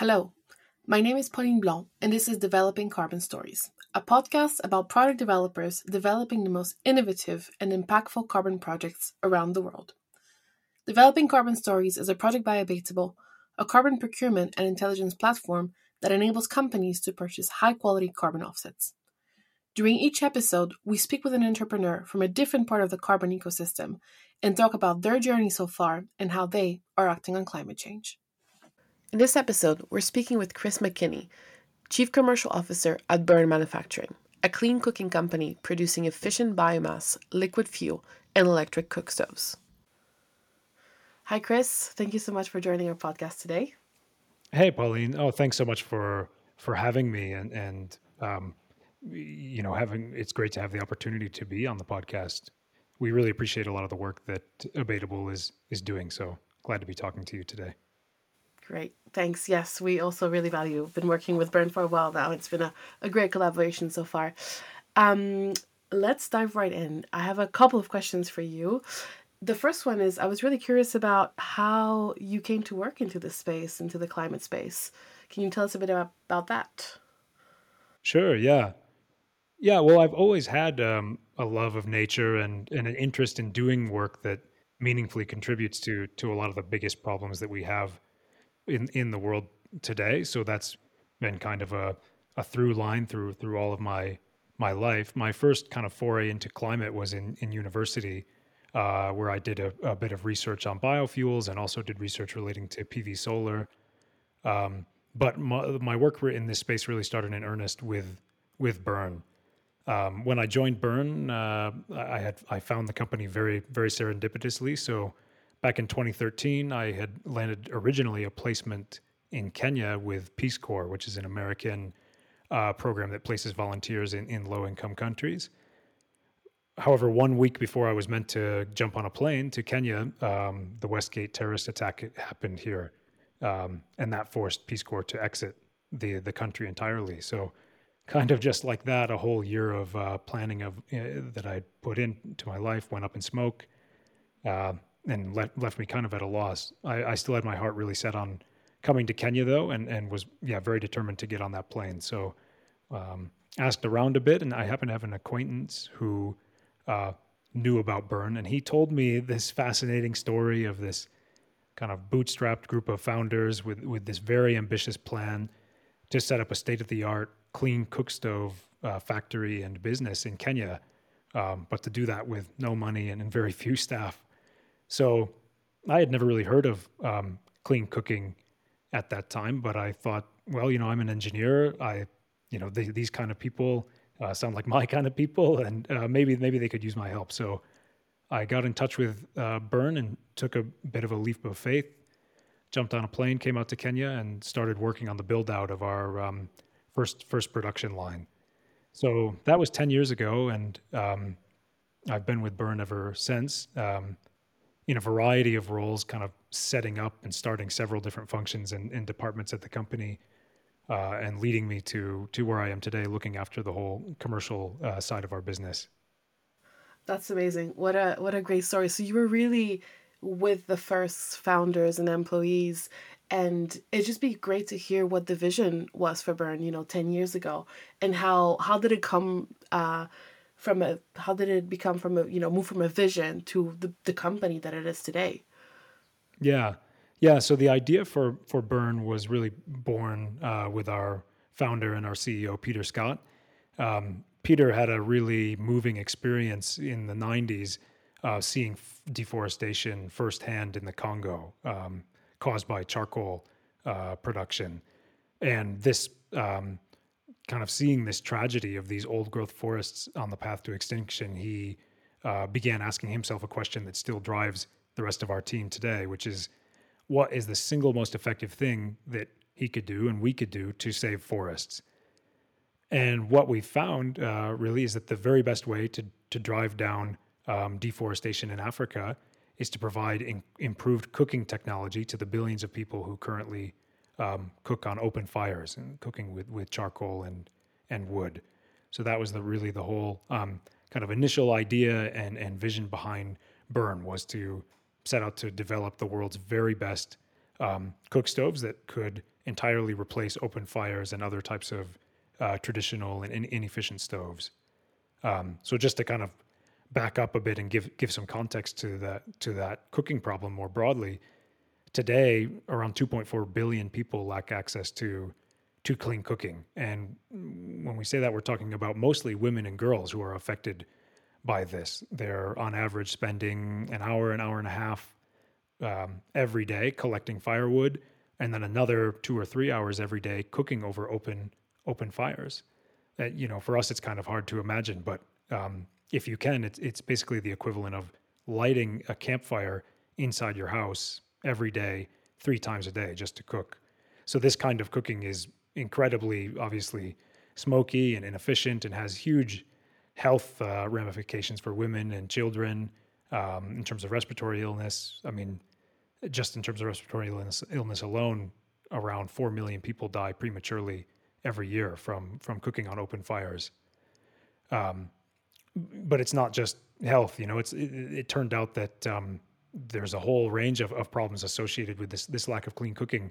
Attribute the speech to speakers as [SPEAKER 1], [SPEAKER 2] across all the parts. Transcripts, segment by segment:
[SPEAKER 1] Hello, my name is Pauline Blanc, and this is Developing Carbon Stories, a podcast about product developers developing the most innovative and impactful carbon projects around the world. Developing Carbon Stories is a project by Abatable, a carbon procurement and intelligence platform that enables companies to purchase high quality carbon offsets. During each episode, we speak with an entrepreneur from a different part of the carbon ecosystem and talk about their journey so far and how they are acting on climate change. In this episode, we're speaking with Chris McKinney, Chief Commercial Officer at Burn Manufacturing, a clean cooking company producing efficient biomass, liquid fuel, and electric cook stoves. Hi, Chris. Thank you so much for joining our podcast today.
[SPEAKER 2] Hey, Pauline. Oh, thanks so much for for having me and and um, you know having it's great to have the opportunity to be on the podcast. We really appreciate a lot of the work that Abatable is is doing. So glad to be talking to you today.
[SPEAKER 1] Great. Thanks. Yes, we also really value. Been working with Burn for a while now. It's been a, a great collaboration so far. Um, let's dive right in. I have a couple of questions for you the first one is I was really curious about how you came to work into this space, into the climate space. Can you tell us a bit about, about that?
[SPEAKER 2] Sure, yeah. Yeah, well, I've always had um, a love of nature and, and an interest in doing work that meaningfully contributes to to a lot of the biggest problems that we have in in the world today. So that's been kind of a, a through line through through all of my my life. My first kind of foray into climate was in in university uh, where I did a, a, bit of research on biofuels and also did research relating to PV solar. Um, but my, my, work in this space really started in earnest with with Burn. Um, when I joined Burn, uh, I had I found the company very very serendipitously. So back in 2013, I had landed originally a placement in Kenya with Peace Corps, which is an American uh, program that places volunteers in, in low income countries. However, one week before I was meant to jump on a plane to Kenya, um, the Westgate terrorist attack happened here, um, and that forced Peace Corps to exit the the country entirely. So, kind of just like that, a whole year of uh, planning of uh, that I put into my life went up in smoke, uh, and left left me kind of at a loss. I, I still had my heart really set on coming to Kenya though, and and was yeah very determined to get on that plane. So, um, asked around a bit, and I happened to have an acquaintance who uh, knew about Burn, and he told me this fascinating story of this kind of bootstrapped group of founders with with this very ambitious plan to set up a state of the art clean cook stove uh, factory and business in Kenya, um, but to do that with no money and, and, very few staff. So I had never really heard of um, clean cooking at that time, but I thought, well, you know, I'm an engineer. I, you know, the, these kind of people uh, sound like my kind of people, and uh, maybe maybe they could use my help. So I got in touch with uh, Burn and took a bit of a leap of faith. Jumped on a plane, came out to Kenya, and started working on the build out of our um, first first production line. So that was ten years ago, and um, I've been with Burn ever since. Um, in a variety of roles, kind of setting up and starting several different functions and, and departments at the company uh, and leading me to to where I am today, looking after the whole commercial uh, side of our business.
[SPEAKER 1] That's amazing. What a what a great story. So you were really with the first founders and employees and it'd just be great to hear what the vision was for burn you know 10 years ago and how how did it come uh, from a how did it become from a you know move from a vision to the, the company that it is today?
[SPEAKER 2] Yeah. Yeah, so the idea for for Burn was really born uh, with our founder and our CEO Peter Scott. Um, Peter had a really moving experience in the '90s, uh, seeing f- deforestation firsthand in the Congo, um, caused by charcoal uh, production, and this um, kind of seeing this tragedy of these old growth forests on the path to extinction. He uh, began asking himself a question that still drives the rest of our team today, which is what is the single most effective thing that he could do and we could do to save forests. And what we found uh, really is that the very best way to, to drive down um, deforestation in Africa is to provide in, improved cooking technology to the billions of people who currently um, cook on open fires and cooking with, with charcoal and, and wood. So that was the really the whole um, kind of initial idea and, and vision behind Burn was to set out to develop the world's very best um, cook stoves that could entirely replace open fires and other types of uh, traditional and inefficient stoves. Um, so just to kind of back up a bit and give give some context to that to that cooking problem more broadly, today around 2.4 billion people lack access to to clean cooking, and when we say that, we're talking about mostly women and girls who are affected by this. They're on average spending an hour, an hour and a half um, every day collecting firewood, and then another two or three hours every day cooking over open open fires. Uh, you know, for us, it's kind of hard to imagine, but um, if you can, it's it's basically the equivalent of lighting a campfire inside your house every day, three times a day, just to cook. So this kind of cooking is incredibly, obviously, smoky and inefficient, and has huge health uh, ramifications for women and children um, in terms of respiratory illness. I mean, just in terms of respiratory illness, illness alone, around four million people die prematurely every year from from cooking on open fires. Um, but it's not just health. You know, it's it, it turned out that um, there's a whole range of, of problems associated with this this lack of clean cooking.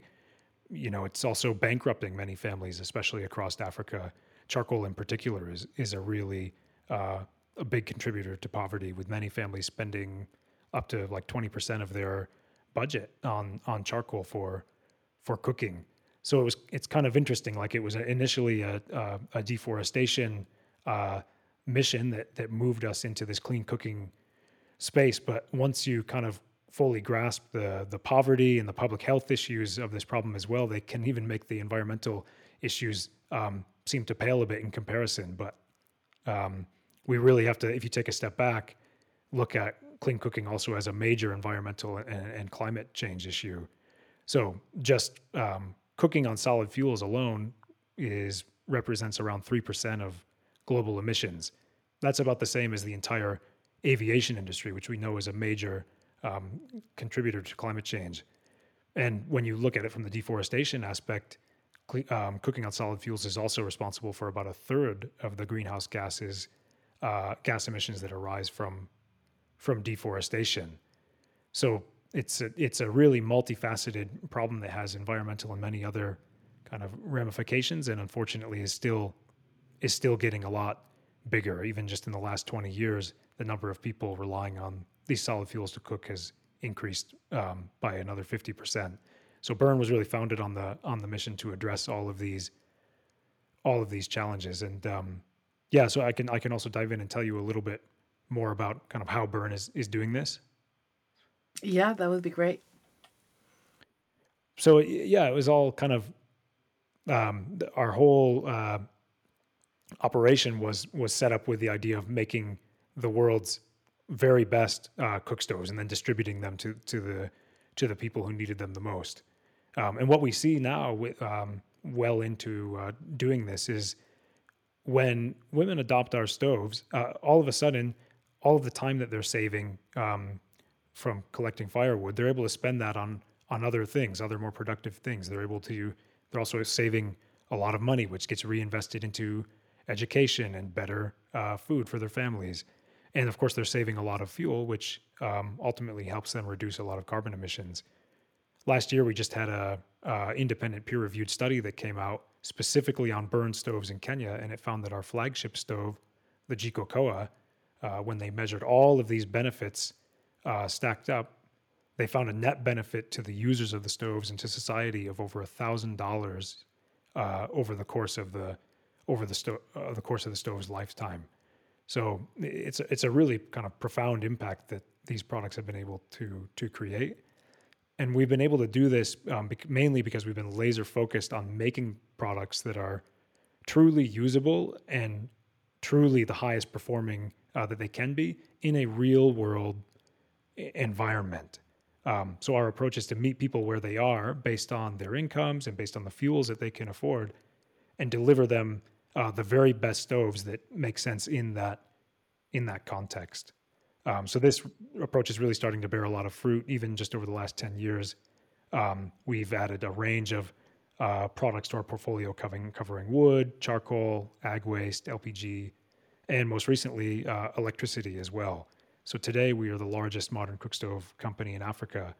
[SPEAKER 2] You know, it's also bankrupting many families, especially across Africa. Charcoal, in particular, is is a really uh, a big contributor to poverty, with many families spending up to like twenty percent of their budget on on charcoal for for cooking. So it was it's kind of interesting. Like it was initially a a, a deforestation uh, mission that that moved us into this clean cooking space. But once you kind of fully grasp the the poverty and the public health issues of this problem as well, they can even make the environmental issues um, seem to pale a bit in comparison. But um, we really have to, if you take a step back, look at clean cooking also as a major environmental and, and climate change issue. So just um, cooking on solid fuels alone is represents around three percent of global emissions. That's about the same as the entire aviation industry, which we know is a major um, contributor to climate change. And when you look at it from the deforestation aspect, um, cooking on solid fuels is also responsible for about a third of the greenhouse gases, uh, gas emissions that arise from from deforestation. So it's a, it's a really multifaceted problem that has environmental and many other kind of ramifications, and unfortunately is still is still getting a lot bigger. Even just in the last 20 years, the number of people relying on these solid fuels to cook has increased um, by another 50%. So Burn was really founded on the on the mission to address all of these all of these challenges. And um, yeah, so I can I can also dive in and tell you a little bit more about kind of how Burn is is doing this.
[SPEAKER 1] Yeah, that would be great.
[SPEAKER 2] So yeah, it was all kind of um, our whole uh, operation was was set up with the idea of making the world's very best uh, cook stoves and then distributing them to to the to the people who needed them the most. Um, and what we see now, with, um, well into uh, doing this, is when women adopt our stoves, uh, all of a sudden, all of the time that they're saving um, from collecting firewood, they're able to spend that on on other things, other more productive things. They're able to. They're also saving a lot of money, which gets reinvested into education and better uh, food for their families. And of course, they're saving a lot of fuel, which um, ultimately helps them reduce a lot of carbon emissions. Last year, we just had a uh, independent peer-reviewed study that came out specifically on burn stoves in Kenya, and it found that our flagship stove, the Jiko Koa, uh, when they measured all of these benefits uh, stacked up, they found a net benefit to the users of the stoves and to society of over a thousand dollars uh, over the course of the over the sto- uh, the course of the stove's lifetime. So it's a, it's a really kind of profound impact that these products have been able to to create, and we've been able to do this um, mainly because we've been laser focused on making products that are truly usable and truly the highest performing uh, that they can be in a real world environment. Um, so our approach is to meet people where they are based on their incomes and based on the fuels that they can afford, and deliver them uh, the very best stoves that make sense in that in that context. Um, so this approach is really starting to bear a lot of fruit, even just over the last ten years. Um, we've added a range of uh, products to our portfolio covering covering wood, charcoal, ag waste, LPG, and most recently uh, electricity as well. So today we are the largest modern cook stove company in Africa.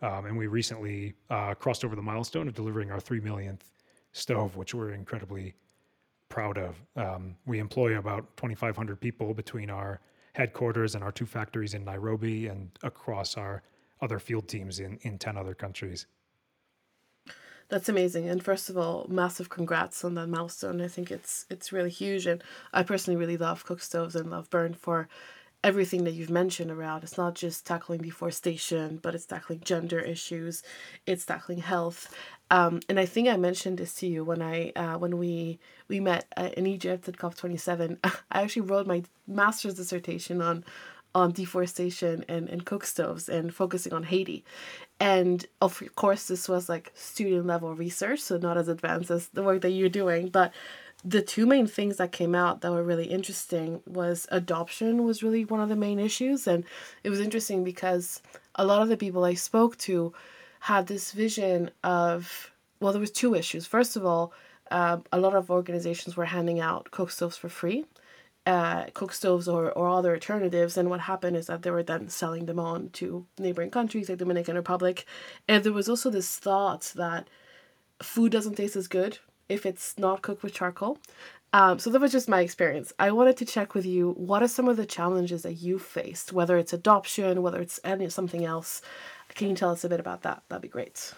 [SPEAKER 2] Um, and we recently uh, crossed over the milestone of delivering our 3 millionth stove, which we're incredibly proud of. Um, we employ about 2,500 people between our headquarters and our two factories in Nairobi and across our other field teams in, in 10 other countries.
[SPEAKER 1] That's amazing. And first of all, massive congrats on that milestone. I think it's it's really huge. And I personally really love cook stoves and love burn for everything that you've mentioned around. It's not just tackling deforestation, but it's tackling gender issues, it's tackling health. Um, and I think I mentioned this to you when I uh, when we we met uh, in Egypt at COP twenty seven. I actually wrote my master's dissertation on on deforestation and, and cook stoves and focusing on Haiti. And of course, this was like student level research, so not as advanced as the work that you're doing, but the two main things that came out that were really interesting was adoption was really one of the main issues and it was interesting because a lot of the people i spoke to had this vision of well there was two issues first of all uh, a lot of organizations were handing out cook stoves for free uh, cook stoves or, or other alternatives and what happened is that they were then selling them on to neighboring countries like dominican republic and there was also this thought that food doesn't taste as good if it's not cooked with charcoal. Um, so that was just my experience. I wanted to check with you what are some of the challenges that you faced, whether it's adoption, whether it's any something else. Can you tell us a bit about that? That'd be great.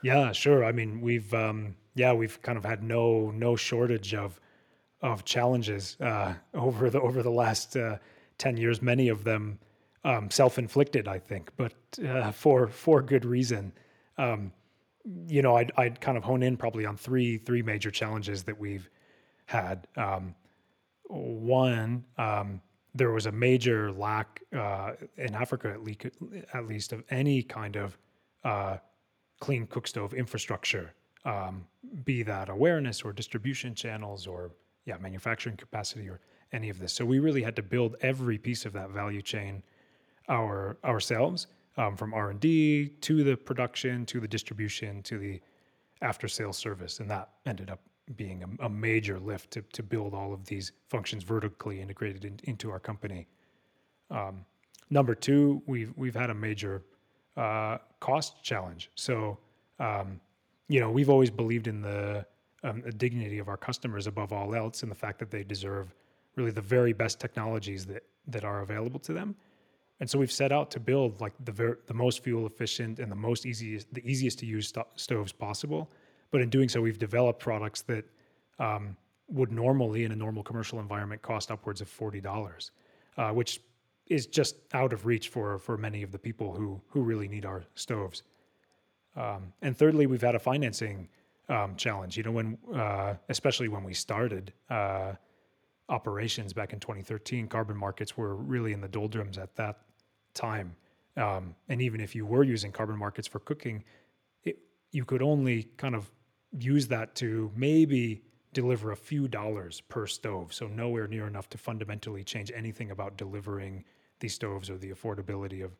[SPEAKER 2] Yeah, sure. I mean, we've um, yeah, we've kind of had no no shortage of of challenges uh, over the over the last uh, ten years. Many of them um, self inflicted, I think, but uh, for for good reason. Um, you know, I'd, I'd kind of hone in probably on three three major challenges that we've had. Um, one, um, there was a major lack uh, in Africa, at least, at least, of any kind of uh, clean cook stove infrastructure, um, be that awareness or distribution channels or yeah, manufacturing capacity or any of this. So we really had to build every piece of that value chain our ourselves um, from R and D to the production to the distribution to the after sales service, and that ended up being a, a, major lift to, to build all of these functions vertically integrated in, into our company. Um, number two, we've we've had a major uh, cost challenge. So, um, you know, we've always believed in the, um, the dignity of our customers above all else, and the fact that they deserve really the very best technologies that that are available to them. And so we've set out to build like the ver- the most fuel efficient and the most easiest the easiest to use sto- stoves possible. But in doing so, we've developed products that um, would normally in a normal commercial environment cost upwards of forty dollars, uh, which is just out of reach for for many of the people who who really need our stoves. Um, and thirdly, we've had a financing um, challenge. You know, when uh, especially when we started. Uh, operations back in 2013, carbon markets were really in the doldrums at that time. Um, and even if you were using carbon markets for cooking, it, you could only kind of use that to maybe deliver a few dollars per stove. So nowhere near enough to fundamentally change anything about delivering these stoves or the affordability of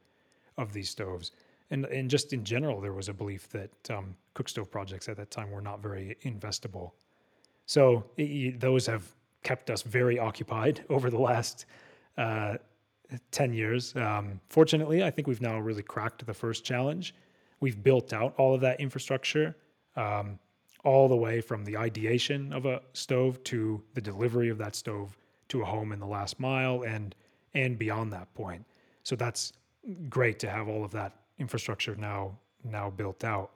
[SPEAKER 2] of these stoves. And and just in general, there was a belief that um, cook stove projects at that time were not very investable. So it, those have kept us very occupied over the last uh, 10 years. Um, fortunately, I think we've now really cracked the first challenge. We've built out all of that infrastructure, um, all the way from the ideation of a stove to the delivery of that stove to a home in the last mile and and beyond that point. So that's great to have all of that infrastructure now now built out.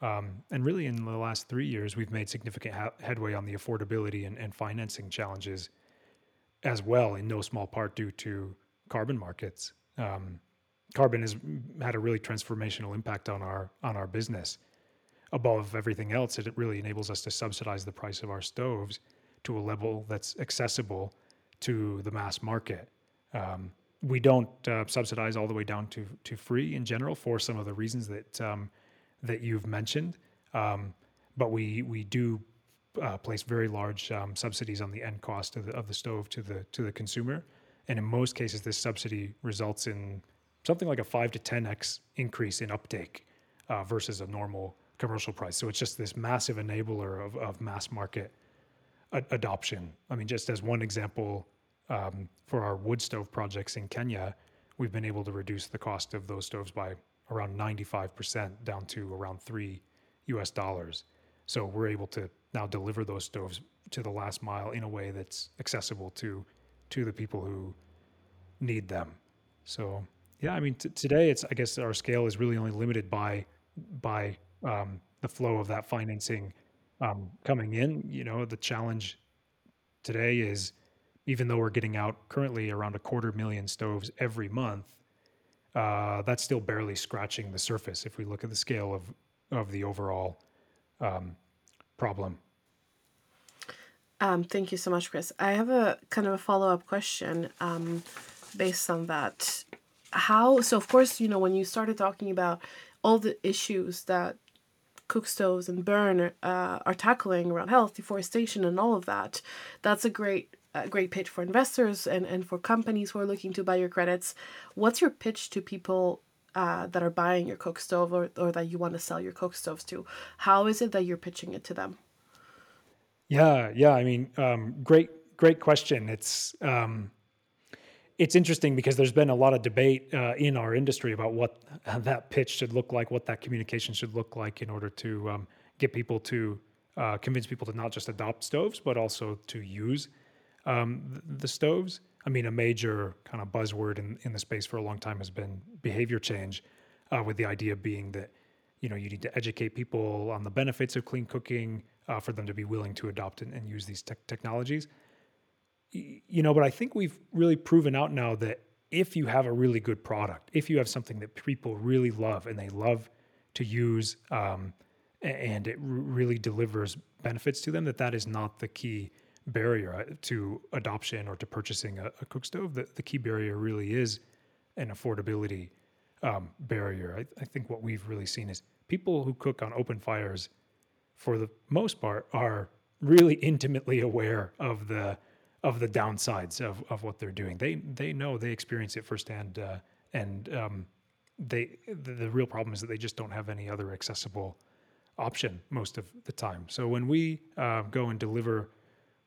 [SPEAKER 2] Um, and really, in the last three years, we've made significant ha- headway on the affordability and, and, financing challenges as well, in no small part due to carbon markets. Um, carbon has had a really transformational impact on our on our business. Above everything else, it really enables us to subsidize the price of our stoves to a level that's accessible to the mass market. Um, we don't uh, subsidize all the way down to to free in general for some of the reasons that um, that you've mentioned. Um, but we we do uh, place very large um, subsidies on the end cost of the, of the stove to the to the consumer, and in most cases, this subsidy results in something like a five to ten x increase in uptake uh, versus a normal commercial price. So it's just this massive enabler of, of mass market a- adoption. I mean, just as one example, um, for our wood stove projects in Kenya, we've been able to reduce the cost of those stoves by around 95% down to around three US dollars. So we're able to now deliver those stoves to the last mile in a way that's accessible to to the people who need them. So yeah, I mean t- today it's I guess our scale is really only limited by by um, the flow of that financing um, coming in. You know, the challenge today is even though we're getting out currently around a quarter million stoves every month, uh, that's still barely scratching the surface if we look at the scale of of the overall um, problem.
[SPEAKER 1] Um, thank you so much, Chris. I have a kind of a follow up question um, based on that. How, so of course, you know, when you started talking about all the issues that cook stoves and burn uh, are tackling around health, deforestation, and all of that, that's a great great pitch for investors and, and for companies who are looking to buy your credits. What's your pitch to people uh, that are buying your cook stove or, or that you want to sell your cook stoves to? How is it that you're pitching it to them?
[SPEAKER 2] Yeah, yeah. I mean, um, great, great question. It's um, it's interesting because there's been a lot of debate uh, in our industry about what that pitch should look like, what that communication should look like in order to um, get people to uh, convince people to not just adopt stoves, but also to use um, the stoves. I mean, a major kind of buzzword in, in the space for a long time has been behavior change, uh, with the idea being that you know you need to educate people on the benefits of clean cooking uh, for them to be willing to adopt and, and use these te- technologies you know, but I think we've really proven out now that if you have a really good product, if you have something that people really love and they love to use, um, and it really delivers benefits to them, that that is not the key barrier uh, to adoption or to purchasing a, a cook stove. The, the key barrier really is an affordability um, barrier. I, I think what we've really seen is people who cook on open fires, for the most part, are really intimately aware of the of the downsides of, of what they're doing. They they know they experience it firsthand, uh, and um, they the, the, real problem is that they just don't have any other accessible option most of the time. So when we uh, go and deliver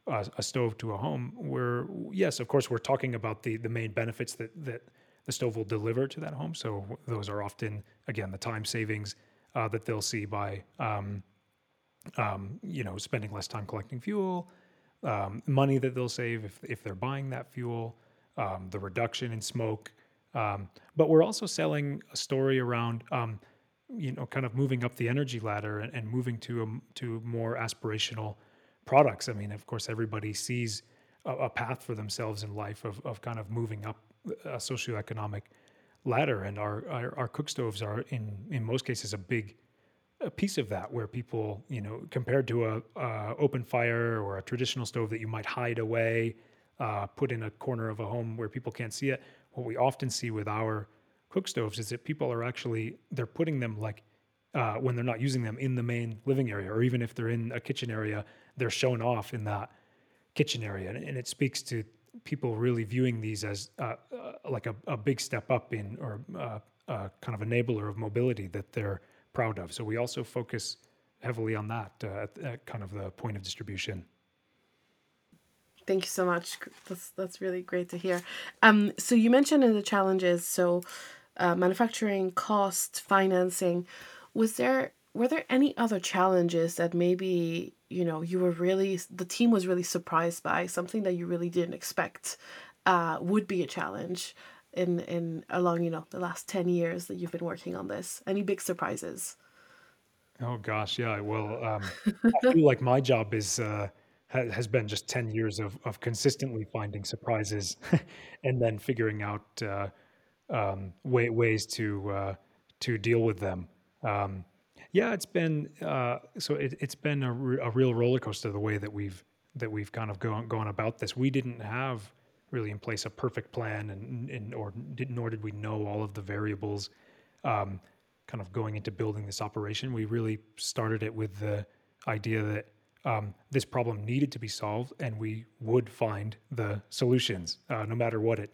[SPEAKER 2] a, a, stove to a home, we're yes, of course, we're talking about the the main benefits that that the stove will deliver to that home. So those are often again the time savings uh, that they'll see by um, um, you know spending less time collecting fuel um, money that they'll save if, if they're buying that fuel, um, the reduction in smoke. Um, but we're also selling a story around, um, you know, kind of moving up the energy ladder and, and moving to a, to more aspirational products. I mean, of course, everybody sees a, a path for themselves in life of, of kind of moving up a socioeconomic ladder, and our, our, our cook stoves are in in most cases a big a piece of that where people, you know, compared to a, a open fire or a traditional stove that you might hide away, uh, put in a corner of a home where people can't see it. What we often see with our cook stoves is that people are actually they're putting them like uh, when they're not using them in the main living area, or even if they're in a kitchen area, they're shown off in that kitchen area, and, and it speaks to people really viewing these as uh, uh like a, a, big step up in or uh, uh, kind of enabler of mobility that they're proud of. So we also focus heavily on that uh, at, at kind of the point of distribution.
[SPEAKER 1] Thank you so much. That's that's really great to hear. Um, so you mentioned in the challenges, so uh, manufacturing, cost, financing. Was there were there any other challenges that maybe you know you were really the team was really surprised by something that you really didn't expect uh, would be a challenge? In in along you know the last 10 years that you've been working on this. Any big surprises?
[SPEAKER 2] Oh gosh yeah well um, i feel like my job is uh, ha- has been just 10 years of, of consistently finding surprises and then figuring out uh, um, way, ways to uh, to deal with them. Um, yeah it's been uh, so it, has been a, re- a real roller coaster the way that we've that we've kind of gone gone about this. We didn't have really in place a perfect plan, and, and or did, nor did we know all of the variables. Um, kind of going into building this operation, we really started it with the idea that um, this problem needed to be solved, and we would find the solutions, uh, no matter what it,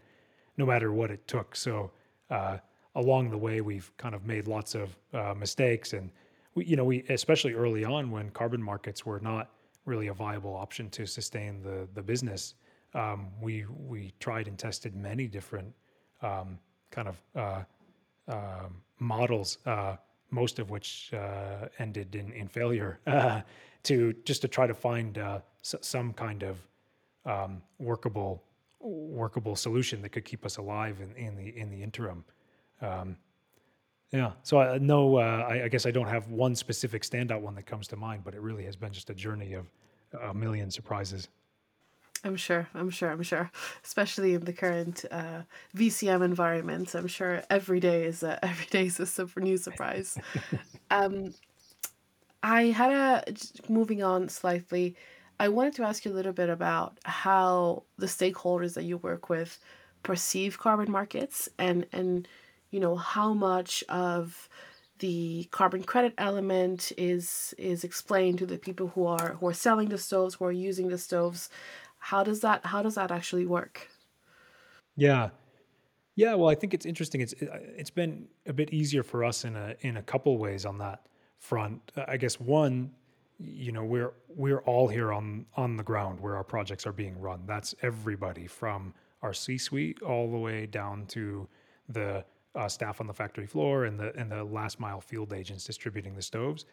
[SPEAKER 2] no matter what it took. So uh, along the way, we've kind of made lots of uh, mistakes, and we, you know, we especially early on when carbon markets were not really a viable option to sustain the the business um, we we tried and tested many different um, kind of uh, um, models, uh, most of which uh, ended in, in failure, uh, to just to try to find uh, s- some kind of um, workable workable solution that could keep us alive in, in the in the interim. Um, yeah, so I no, uh, I, I guess I don't have one specific standout one that comes to mind, but it really has been just a journey of a million surprises.
[SPEAKER 1] I'm sure. I'm sure. I'm sure. Especially in the current uh, VCM environment, I'm sure every day is a, every day is a super new surprise. um, I had a moving on slightly. I wanted to ask you a little bit about how the stakeholders that you work with perceive carbon markets and and you know how much of the carbon credit element is is explained to the people who are who are selling the stoves who are using the stoves how does that how does that actually work?
[SPEAKER 2] Yeah. Yeah well i think it's interesting. It's it's been a bit easier for us in a in a couple ways on that front. I guess one you know we're we're all here on on the ground where our projects are being run. That's everybody from our c suite all the way down to the uh, staff on the factory floor and the and the last mile field agents distributing the stoves.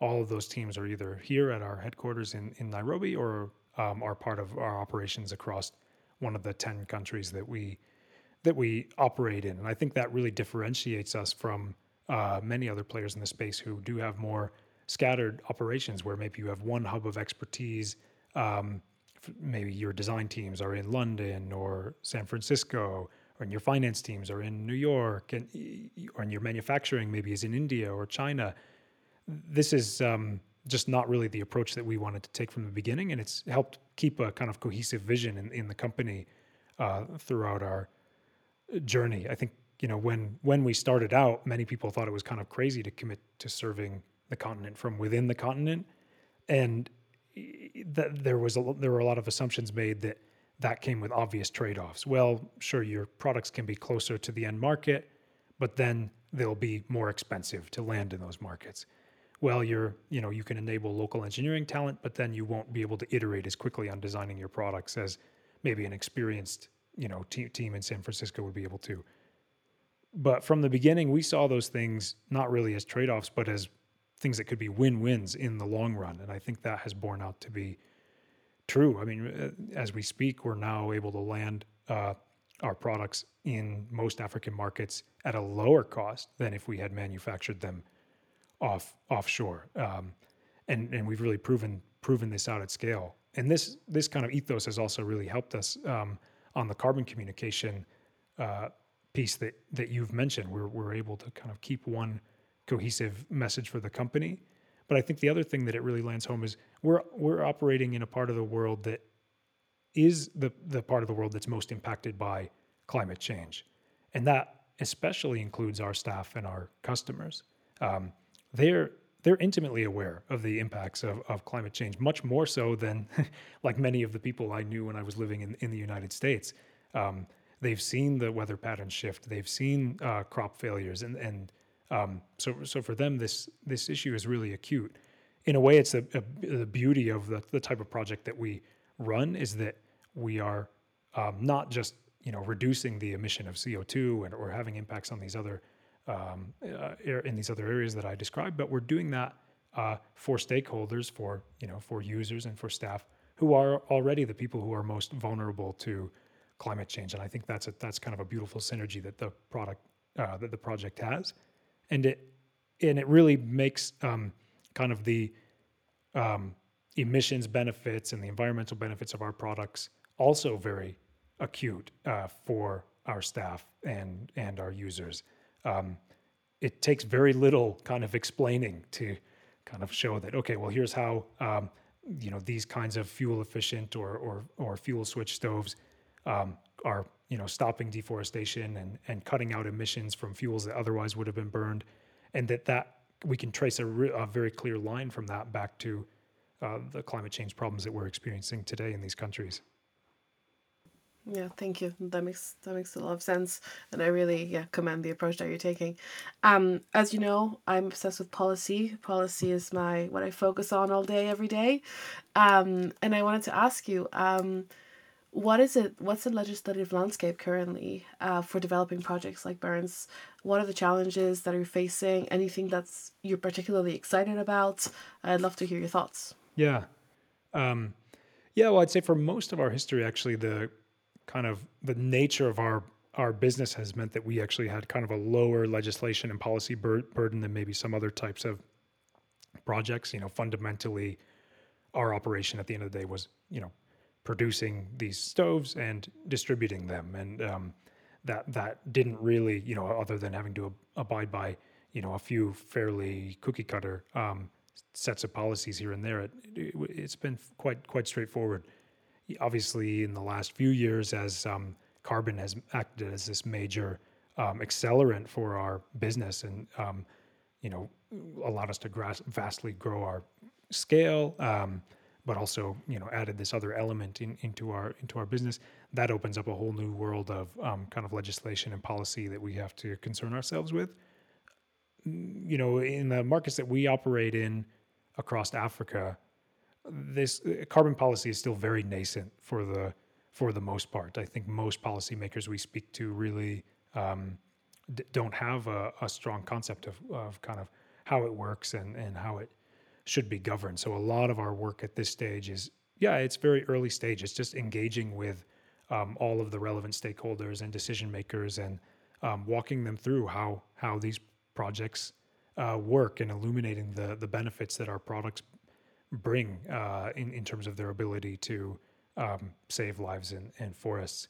[SPEAKER 2] All of those teams are either here at our headquarters in, in Nairobi or um, are part of our operations across one of the 10 countries that we that we operate in. And I think that really differentiates us from uh, many other players in the space who do have more scattered operations where maybe you have one hub of expertise. Um, maybe your design teams are in London or San Francisco or your finance teams are in New York, and or your manufacturing maybe is in India or China. This is um, just not really the approach that we wanted to take from the beginning, and it's helped keep a kind of cohesive vision in, in the company uh, throughout our journey. I think you know when when we started out, many people thought it was kind of crazy to commit to serving the continent from within the continent, and there was a, there were a lot of assumptions made that that came with obvious trade offs. Well, sure, your products can be closer to the end market, but then they'll be more expensive to land in those markets. Well, you're, you know, you can enable local engineering talent, but then you won't be able to iterate as quickly on designing your products as maybe an experienced, you know, te- team in San Francisco would be able to. But from the beginning, we saw those things not really as trade offs, but as things that could be win wins in the long run. And I think that has borne out to be true. I mean, uh, as we speak, we're now able to land uh, our products in most African markets at a lower cost than if we had manufactured them off offshore. Um, and and we've really proven proven this out at scale. And this this kind of ethos has also really helped us um, on the carbon communication uh, piece that that you've mentioned. We're we're able to kind of keep one cohesive message for the company but I think the other thing that it really lands home is we're we're operating in a part of the world that is the the part of the world that's most impacted by climate change, and that especially includes our staff and our customers. Um, they're they're intimately aware of the impacts of, of climate change, much more so than like many of the people I knew when I was living in, in the United States. Um, they've seen the weather patterns shift, they've seen uh, crop failures, and and um, so, so for them, this this issue is really acute. In a way, it's a, a, the beauty of the, the type of project that we run is that we are um, not just you know reducing the emission of CO two and or having impacts on these other um, uh, in these other areas that I described, but we're doing that uh, for stakeholders, for you know for users and for staff who are already the people who are most vulnerable to climate change. And I think that's a, that's kind of a beautiful synergy that the product uh, that the project has and it and it really makes um, kind of the um, emissions benefits and the environmental benefits of our products also very acute uh, for our staff and and our users. Um, it takes very little kind of explaining to kind of show that okay, well here's how um, you know these kinds of fuel efficient or or, or fuel switch stoves um, are you know stopping deforestation and and cutting out emissions from fuels that otherwise would have been burned, and that that we can trace a, re- a very clear line from that back to uh, the climate change problems that we're experiencing today in these countries.
[SPEAKER 1] Yeah, thank you. That makes that makes a lot of sense, and I really yeah commend the approach that you're taking. Um, as you know, I'm obsessed with policy. Policy is my what I focus on all day, every day. Um, and I wanted to ask you, um, what is it? What's the legislative landscape currently uh, for developing projects like Burns? What are the challenges that you're facing? Anything that's you're particularly excited about? I'd love to hear your thoughts.
[SPEAKER 2] Yeah, um, yeah. Well, I'd say for most of our history, actually, the kind of the nature of our our business has meant that we actually had kind of a lower legislation and policy bur- burden than maybe some other types of projects. You know, fundamentally, our operation at the end of the day was, you know, producing these stoves and distributing them, and um, that that didn't really, you know, other than having to abide by, you know, a few fairly cookie cutter um, sets of policies here and there. It, it, has been quite quite straightforward. Obviously, in the last few years, as um, carbon has acted as this major um, accelerant for our business, and um, you know, allowed us to vastly grow our scale. Um, but also, you know, added this other element in, into our into our business. That opens up a whole new world of um, kind of legislation and policy that we have to concern ourselves with. Mm, you know, in the markets that we operate in across Africa, this uh, carbon policy is still very nascent for the for the most part. I think most policymakers we speak to really um, d- don't have a, a, strong concept of, of kind of how it works and, and how it should be governed. So a lot of our work at this stage is, yeah, it's very early stage. It's just engaging with um, all of the relevant stakeholders and decision makers and um, walking them through how how these projects uh, work and illuminating the the benefits that our products bring uh, in in terms of their ability to um, save lives and, and forests.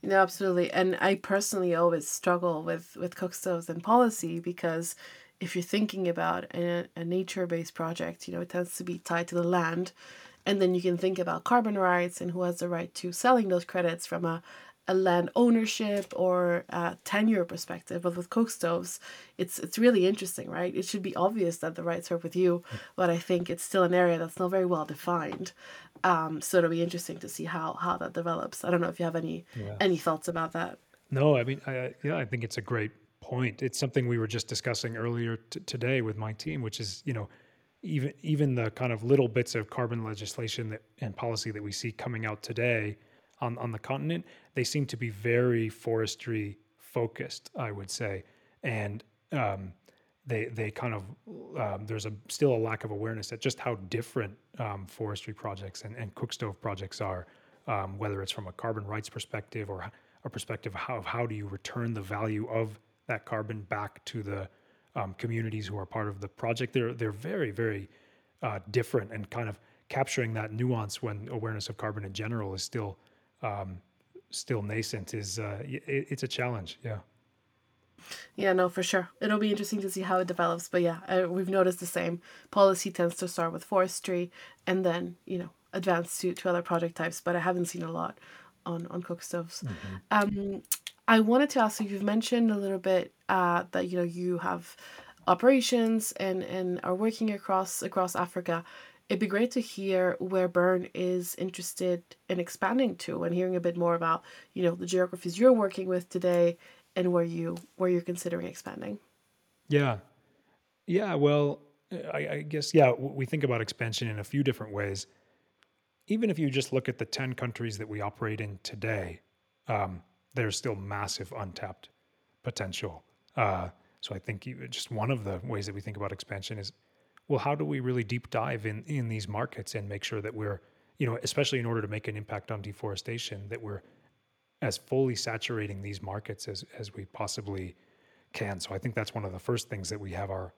[SPEAKER 1] You know, absolutely. And I personally always struggle with with cook stoves and policy because if you're thinking about a, a nature based project, you know, it tends to be tied to the land. And then you can think about carbon rights and who has the right to selling those credits from a, a land ownership or a tenure perspective. But with cook stoves, it's it's really interesting, right? It should be obvious that the rights are with you, but I think it's still an area that's not very well defined. Um, so it'll be interesting to see how how that develops. I don't know if you have any yeah. any thoughts about that.
[SPEAKER 2] No, I mean, I, yeah, I think it's a great point. It's something we were just discussing earlier t- today with my team, which is you know even even the kind of little bits of carbon legislation that and policy that we see coming out today on on the continent, they seem to be very forestry focused, I would say, and um, they they kind of um, there's a still a lack of awareness at just how different um, forestry projects and, and cook stove projects are, um, whether it's from a carbon rights perspective or a perspective of how, how do you return the value of that carbon back to the um, communities who are part of the project. They're they're very very uh, different and kind of capturing that nuance when awareness of carbon in general is still um, still nascent is uh, it, it's a challenge. Yeah.
[SPEAKER 1] Yeah, no, for sure. It'll be interesting to see how it develops. But yeah, uh, we've noticed the same. Policy tends to start with forestry and then, you know, advance to, to other project types. But I haven't seen a lot on, on cook stoves. Mm-hmm. Um, I wanted to ask you, you've mentioned a little bit uh, that, you know, you have operations and, and are working across across Africa. It'd be great to hear where Burn is interested in expanding to and hearing a bit more about, you know, the geographies you're working with today and where you where you're considering expanding.
[SPEAKER 2] Yeah. Yeah, well, I, I guess yeah, we think about expansion in a few different ways. Even if you just look at the 10 countries that we operate in today, um, there's still massive untapped potential. Uh, so I think just one of the ways that we think about expansion is, well, how do we really deep dive in in these markets and make sure that we're, you know, especially in order to make an impact on deforestation, that we're as fully saturating these markets as as we possibly can. So I think that's one of the first things that we have our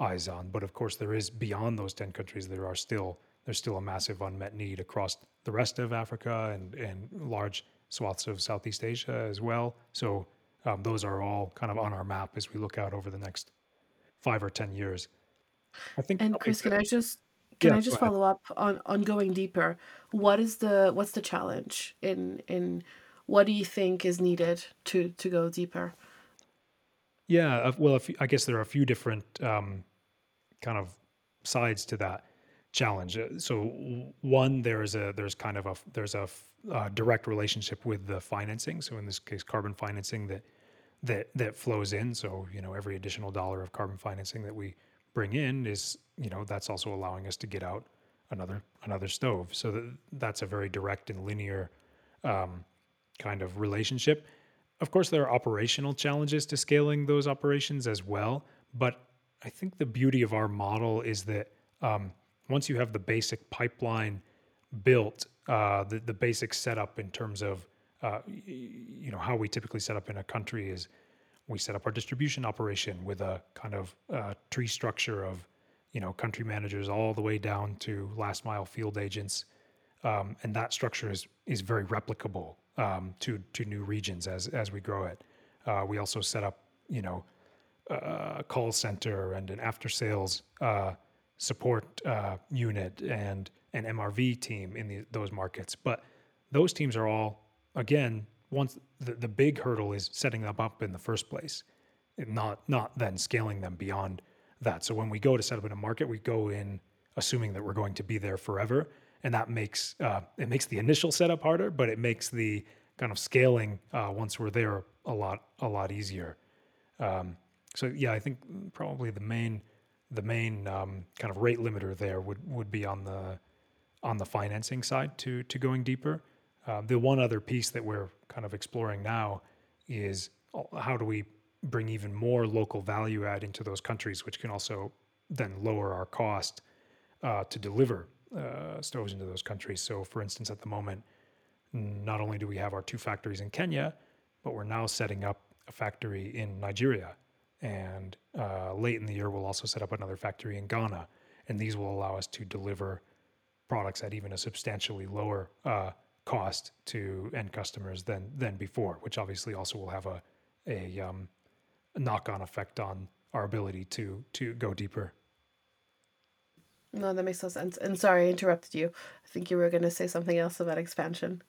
[SPEAKER 2] eyes on. But of course, there is beyond those ten countries, there are still there's still a massive unmet need across the rest of Africa and and large swaths of Southeast Asia as well. So um, those are all kind of on our map as we look out over the next five or ten years.
[SPEAKER 1] I think. And Chris, can I just can yeah, I just follow up on on going deeper? What is the what's the challenge in in what do you think is needed to to go deeper?
[SPEAKER 2] Yeah, well, I guess there are a few different um, kind of sides to that challenge. Uh, so one, there's a there's kind of a there's a, a direct relationship with the financing. So in this case, carbon financing that that that flows in. So you know, every additional dollar of carbon financing that we bring in is you know that's also allowing us to get out another another stove. So that, that's a very direct and linear um, kind of relationship. Of course, there are operational challenges to scaling those operations as well. But I think the beauty of our model is that um, once you have the basic pipeline built, uh, the, the basic setup in terms of uh, you know how we typically set up in a country is we set up our distribution operation with a kind of uh, tree structure of you know country managers all the way down to last mile field agents um, and that structure is is very replicable um, to to new regions as as we grow it. Uh, we also set up you know a call center and an after sales uh, support uh, unit and an MRV team in the, those markets. But those teams are all again once the, the big hurdle is setting them up in the first place, not not then scaling them beyond that. So when we go to set up in a market, we go in assuming that we're going to be there forever, and that makes uh, it makes the initial setup harder, but it makes the kind of scaling uh, once we're there a lot a lot easier. Um, so yeah, I think probably the main the main um, kind of rate limiter there would would be on the on the financing side to to going deeper. Uh, the one other piece that we're kind of exploring now is uh, how do we bring even more local value add into those countries, which can also then lower our cost uh, to deliver uh, stoves into those countries. So, for instance, at the moment, not only do we have our two factories in Kenya, but we're now setting up a factory in Nigeria. And uh, late in the year, we'll also set up another factory in Ghana. And these will allow us to deliver products at even a substantially lower uh, cost to end customers than than before, which obviously also will have a a, um, a knock on effect on our ability to to go deeper.
[SPEAKER 1] No, that makes no sense. And sorry, I interrupted you. I think you were going to say something else about expansion.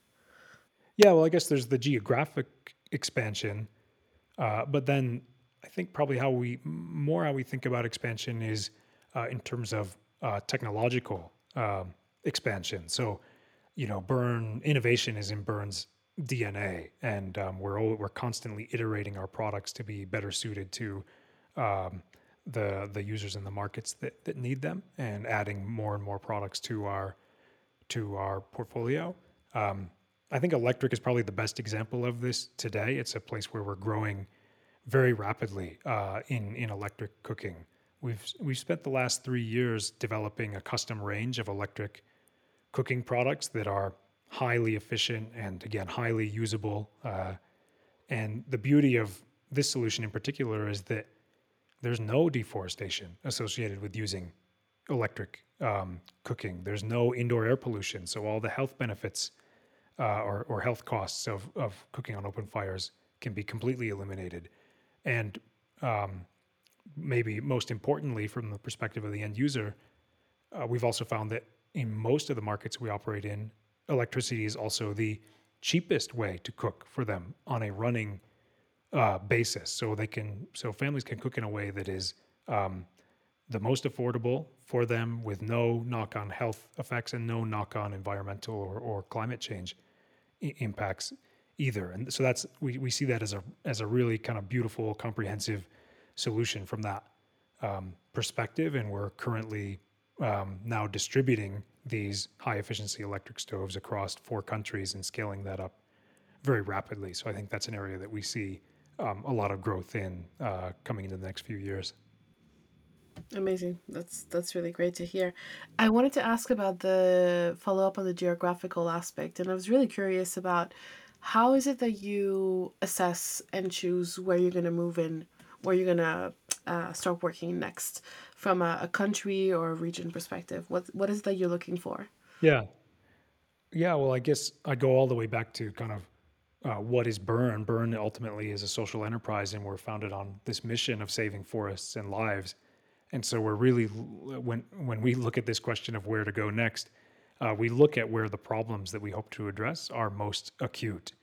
[SPEAKER 2] Yeah, well, I guess there's the geographic expansion, uh, but then I think probably how we more how we think about expansion is uh, in terms of uh, technological um, expansion. So, you know, Burn innovation is in Burn's DNA, and um, we're we're constantly iterating our products to be better suited to um, the the users in the markets that, that need them, and adding more and more products to our to our portfolio. Um, I think electric is probably the best example of this today. It's a place where we're growing very rapidly uh, in in electric cooking. We've we've spent the last three years developing a custom range of electric cooking products that are highly efficient and again highly usable. Uh, and the beauty of this solution in particular is that there's no deforestation associated with using electric um, cooking. There's no indoor air pollution, so all the health benefits uh, or, or health costs of, of cooking on open fires can be completely eliminated. And um, maybe most importantly, from the perspective of the end user, uh, we've also found that in most of the markets we operate in, electricity is also the cheapest way to cook for them on a running uh, basis. So they can, so families can cook in a way that is um, the most affordable for them, with no knock-on health effects and no knock-on environmental or, or climate change I- impacts either. And so that's we, we see that as a as a really kind of beautiful, comprehensive solution from that um, perspective. And we're currently um, now distributing these high efficiency electric stoves across four countries and scaling that up very rapidly. So I think that's an area that we see um, a lot of growth in uh, coming into the next few years.
[SPEAKER 1] Amazing. That's that's really great to hear. I wanted to ask about the follow up on the geographical aspect, and I was really curious about how is it that you assess and choose where you're going to move in, where you're going to uh, start working next from a, a country or a region perspective? What what is that you're looking for?
[SPEAKER 2] Yeah, yeah. Well, I guess I go all the way back to kind of uh, what is Burn. Burn ultimately is a social enterprise, and we're founded on this mission of saving forests and lives. And so we're really when when we look at this question of where to go next, uh, we look at where the problems that we hope to address are most acute.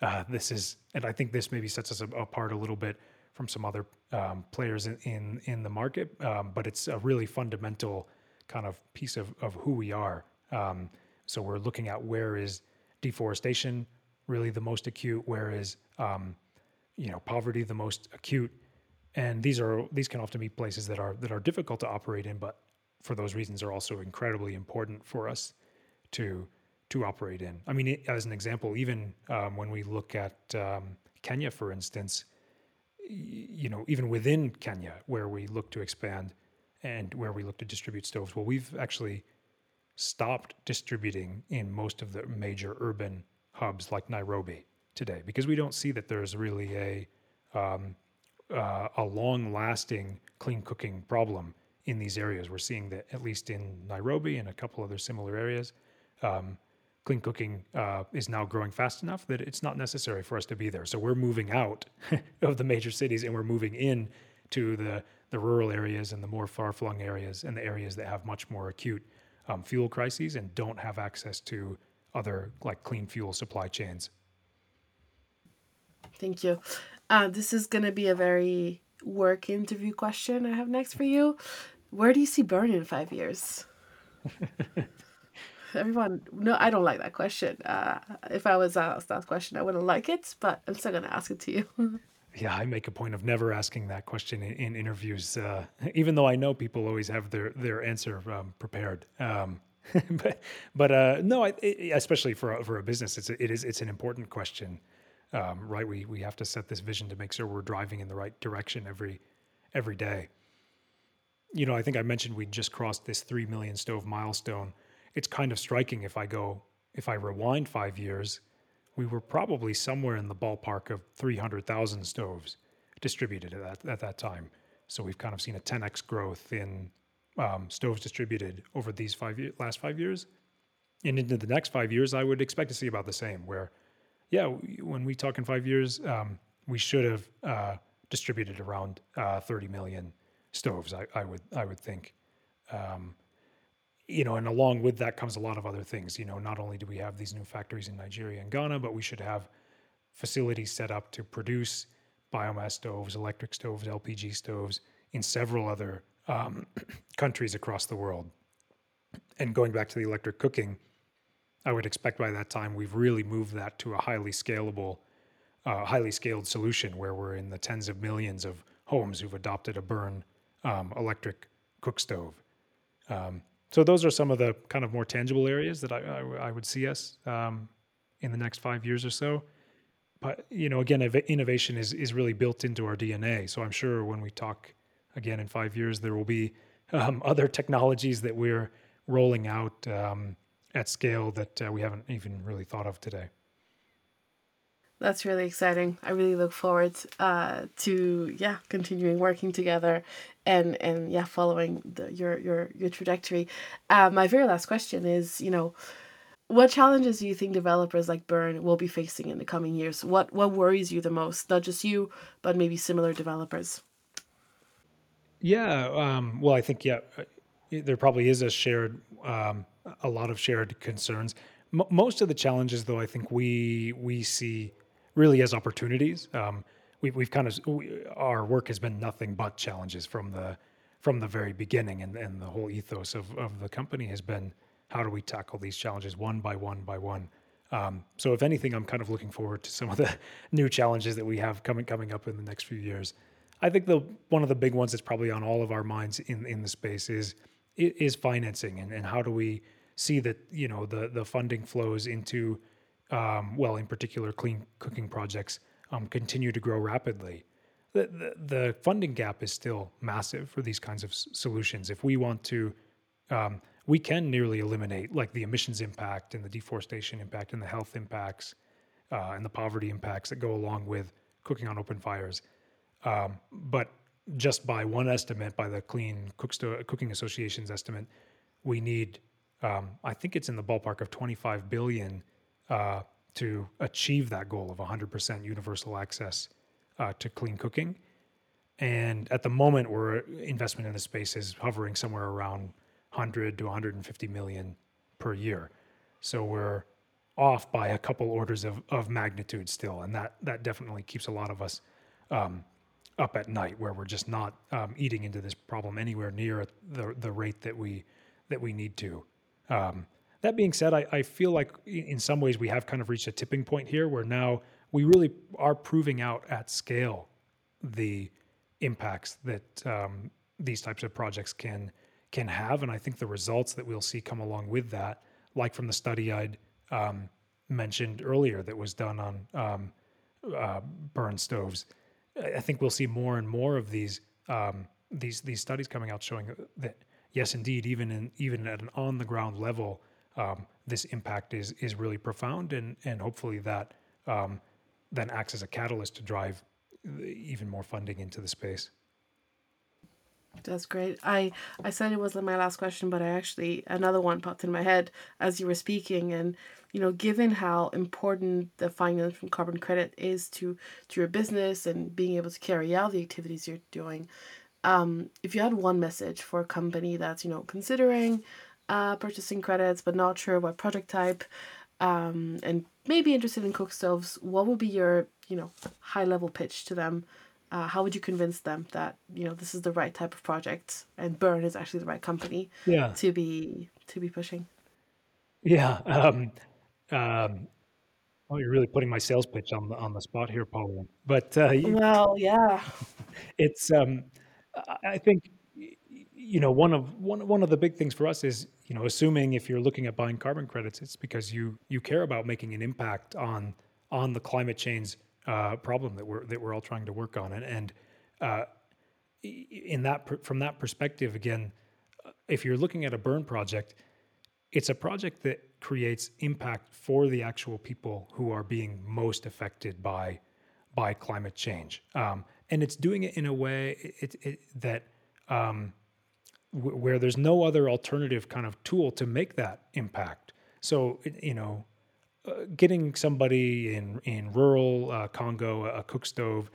[SPEAKER 2] Uh, this is, and I think this maybe sets us apart a little bit from some other um, players in, in, in the market, um, but it's a really fundamental kind of piece of of who we are. Um, so we're looking at where is deforestation really the most acute, where is um, you know poverty the most acute, and these are these can often be places that are that are difficult to operate in, but for those reasons, are also incredibly important for us to to operate in. I mean, as an example, even um, when we look at um, Kenya, for instance, you know, even within Kenya, where we look to expand and where we look to distribute stoves, well, we've actually stopped distributing in most of the major urban hubs like Nairobi today because we don't see that there's really a um, uh, a long-lasting clean cooking problem in these areas. We're seeing that at least in Nairobi and a couple other similar areas, um, clean cooking uh, is now growing fast enough that it's not necessary for us to be there. So we're moving out of the major cities and we're moving in to the the rural areas and the more far-flung areas and the areas that have much more acute um, fuel crises and don't have access to other like clean fuel supply chains.
[SPEAKER 1] Thank you. Uh, this is going to be a very work interview question I have next for you. Where do you see Burn in five years? Everyone, no, I don't like that question. Uh, if I was asked that question, I wouldn't like it, but I'm still going to ask it to you.
[SPEAKER 2] yeah, I make a point of never asking that question in, in interviews, uh, even though I know people always have their their answer um, prepared. Um, but but uh, no, I, it, especially for for a business, it's it is it's an important question, um, right? We we have to set this vision to make sure we're driving in the right direction every every day. You know, I think I mentioned we just crossed this three million stove milestone it's kind of striking if I go, if I rewind five years, we were probably somewhere in the ballpark of 300,000 stoves distributed at that, at that time. So we've kind of seen a 10x growth in um, stoves distributed over these five year, last five years. And into the next five years, I would expect to see about the same. Where, yeah, when we talk in five years, um, we should have uh, distributed around uh, 30 million stoves. I, I, would I would think. Um, you know, and along with that comes a lot of other things. You know, not only do we have these new factories in Nigeria and Ghana, but we should have facilities set up to produce biomass stoves, electric stoves, LPG stoves in several other um, countries across the world. And going back to the electric cooking, I would expect by that time we've really moved that to a highly scalable, uh, highly scaled solution where we're in the tens of millions of homes who've adopted a burn um, electric cook stove. Um, so those are some of the kind of more tangible areas that I, I, I would see us um, in the next five years or so. But you know, again, innovation is is really built into our DNA. So I'm sure when we talk again in five years, there will be um, other technologies that we're rolling out um, at scale that uh, we haven't even really thought of today.
[SPEAKER 1] That's really exciting. I really look forward uh, to yeah continuing working together and and yeah following the, your your your trajectory. Uh, my very last question is you know what challenges do you think developers like Burn will be facing in the coming years? What what worries you the most? Not just you, but maybe similar developers.
[SPEAKER 2] Yeah, um, well, I think yeah, uh, there probably is a shared um, a lot of shared concerns. M- most of the challenges, though, I think we we see really as opportunities. Um, we, we've kind of we, our work has been nothing but challenges from the from the very beginning, and, and the whole ethos of, of the company has been how do we tackle these challenges one by one by one. Um, so if anything, I'm kind of looking forward to some of the new challenges that we have coming coming up in the next few years. I think the one of the big ones that's probably on all of our minds in in the space is is financing and, and how do we see that you know the the funding flows into um, well, in particular, clean cooking projects um, continue to grow rapidly. The, the, the, funding gap is still massive for these kinds of s- solutions. If we want to, um, we can nearly eliminate like the emissions impact and the deforestation impact and the health impacts uh, and the poverty impacts that go along with cooking on open fires. Um, but just by one estimate, by the Clean Cooksto- Cooking Association's estimate, we need, um, I think it's in the ballpark of 25 billion uh, to achieve that goal of 100% universal access uh, to clean cooking. And at the moment, our investment in the space is hovering somewhere around 100 to 150 million per year. So we're off by a couple orders of, of magnitude still, and that that definitely keeps a lot of us um, up at night, where we're just not um, eating into this problem anywhere near the the rate that we that we need to. Um, that being said, I, I feel like in some ways we have kind of reached a tipping point here where now we really are proving out at scale the impacts that um, these types of projects can can have, and I think the results that we'll see come along with that, like from the study I'd um, mentioned earlier that was done on um, uh, burn stoves. I think we'll see more and more of these um, these these studies coming out showing that yes, indeed, even in even at an on the ground level, um, this impact is is really profound, and and hopefully that um, then acts as a catalyst to drive even more funding into the space.
[SPEAKER 1] That's great. I I said it wasn't my last question, but I actually another one popped in my head as you were speaking, and you know, given how important the finance from carbon credit is to to your business and being able to carry out the activities you're doing, um, if you had one message for a company that's you know considering uh, purchasing credits but not sure what project type, um, and maybe interested in cook stoves, what would be your you know high level pitch to them? Uh, how would you convince them that you know this is the right type of project and Burn is actually the right company
[SPEAKER 2] yeah.
[SPEAKER 1] to be to be pushing?
[SPEAKER 2] Yeah. Um, um, oh, you're really putting my sales pitch on the on the spot here, Pauline. But uh,
[SPEAKER 1] well, yeah,
[SPEAKER 2] it's. Um, I think you know one of one one of the big things for us is you know assuming if you're looking at buying carbon credits, it's because you you care about making an impact on on the climate change uh, problem that we're that we're all trying to work on, and and uh, in that from that perspective, again, if you're looking at a burn project, it's a project that creates impact for the actual people who are being most affected by by climate change, um, and it's doing it in a way it, it, that um, where there's no other alternative kind of tool to make that impact. So you know, uh, getting somebody in in rural uh, Congo a cook stove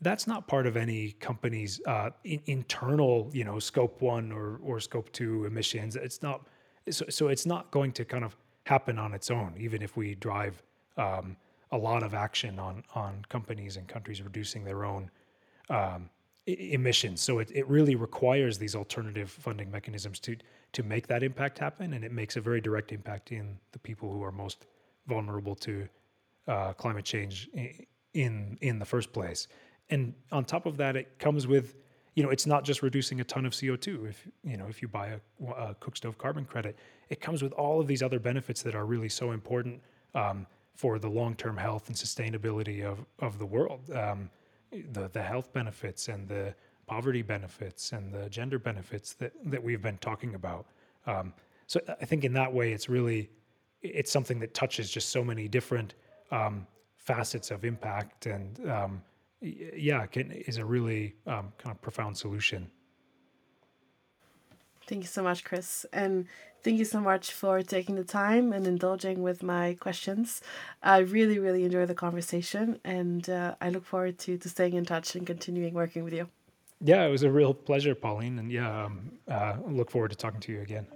[SPEAKER 2] that's not part of any company's uh, in, internal you know scope one or or scope two emissions it's not so, so it's not going to kind of happen on its own even if we drive um, a lot of action on on companies and countries reducing their own um, emissions so it, it really requires these alternative funding mechanisms to to make that impact happen, and it makes a very direct impact in the people who are most vulnerable to uh, climate change in in the first place. And on top of that, it comes with you know it's not just reducing a ton of CO2. If you know if you buy a, a cook stove carbon credit, it comes with all of these other benefits that are really so important um, for the long term health and sustainability of of the world. Um, the the health benefits and the poverty benefits and the gender benefits that that we've been talking about. Um, so I think in that way, it's really it's something that touches just so many different um, facets of impact, and um, yeah, can, is a really um, kind of profound solution.
[SPEAKER 1] Thank you so much, Chris. And thank you so much for taking the time and indulging with my questions. I really, really enjoy the conversation and uh, I look forward to, to staying in touch and continuing working with you.
[SPEAKER 2] Yeah, it was a real pleasure, Pauline, and yeah, um, uh, look forward to talking to you again.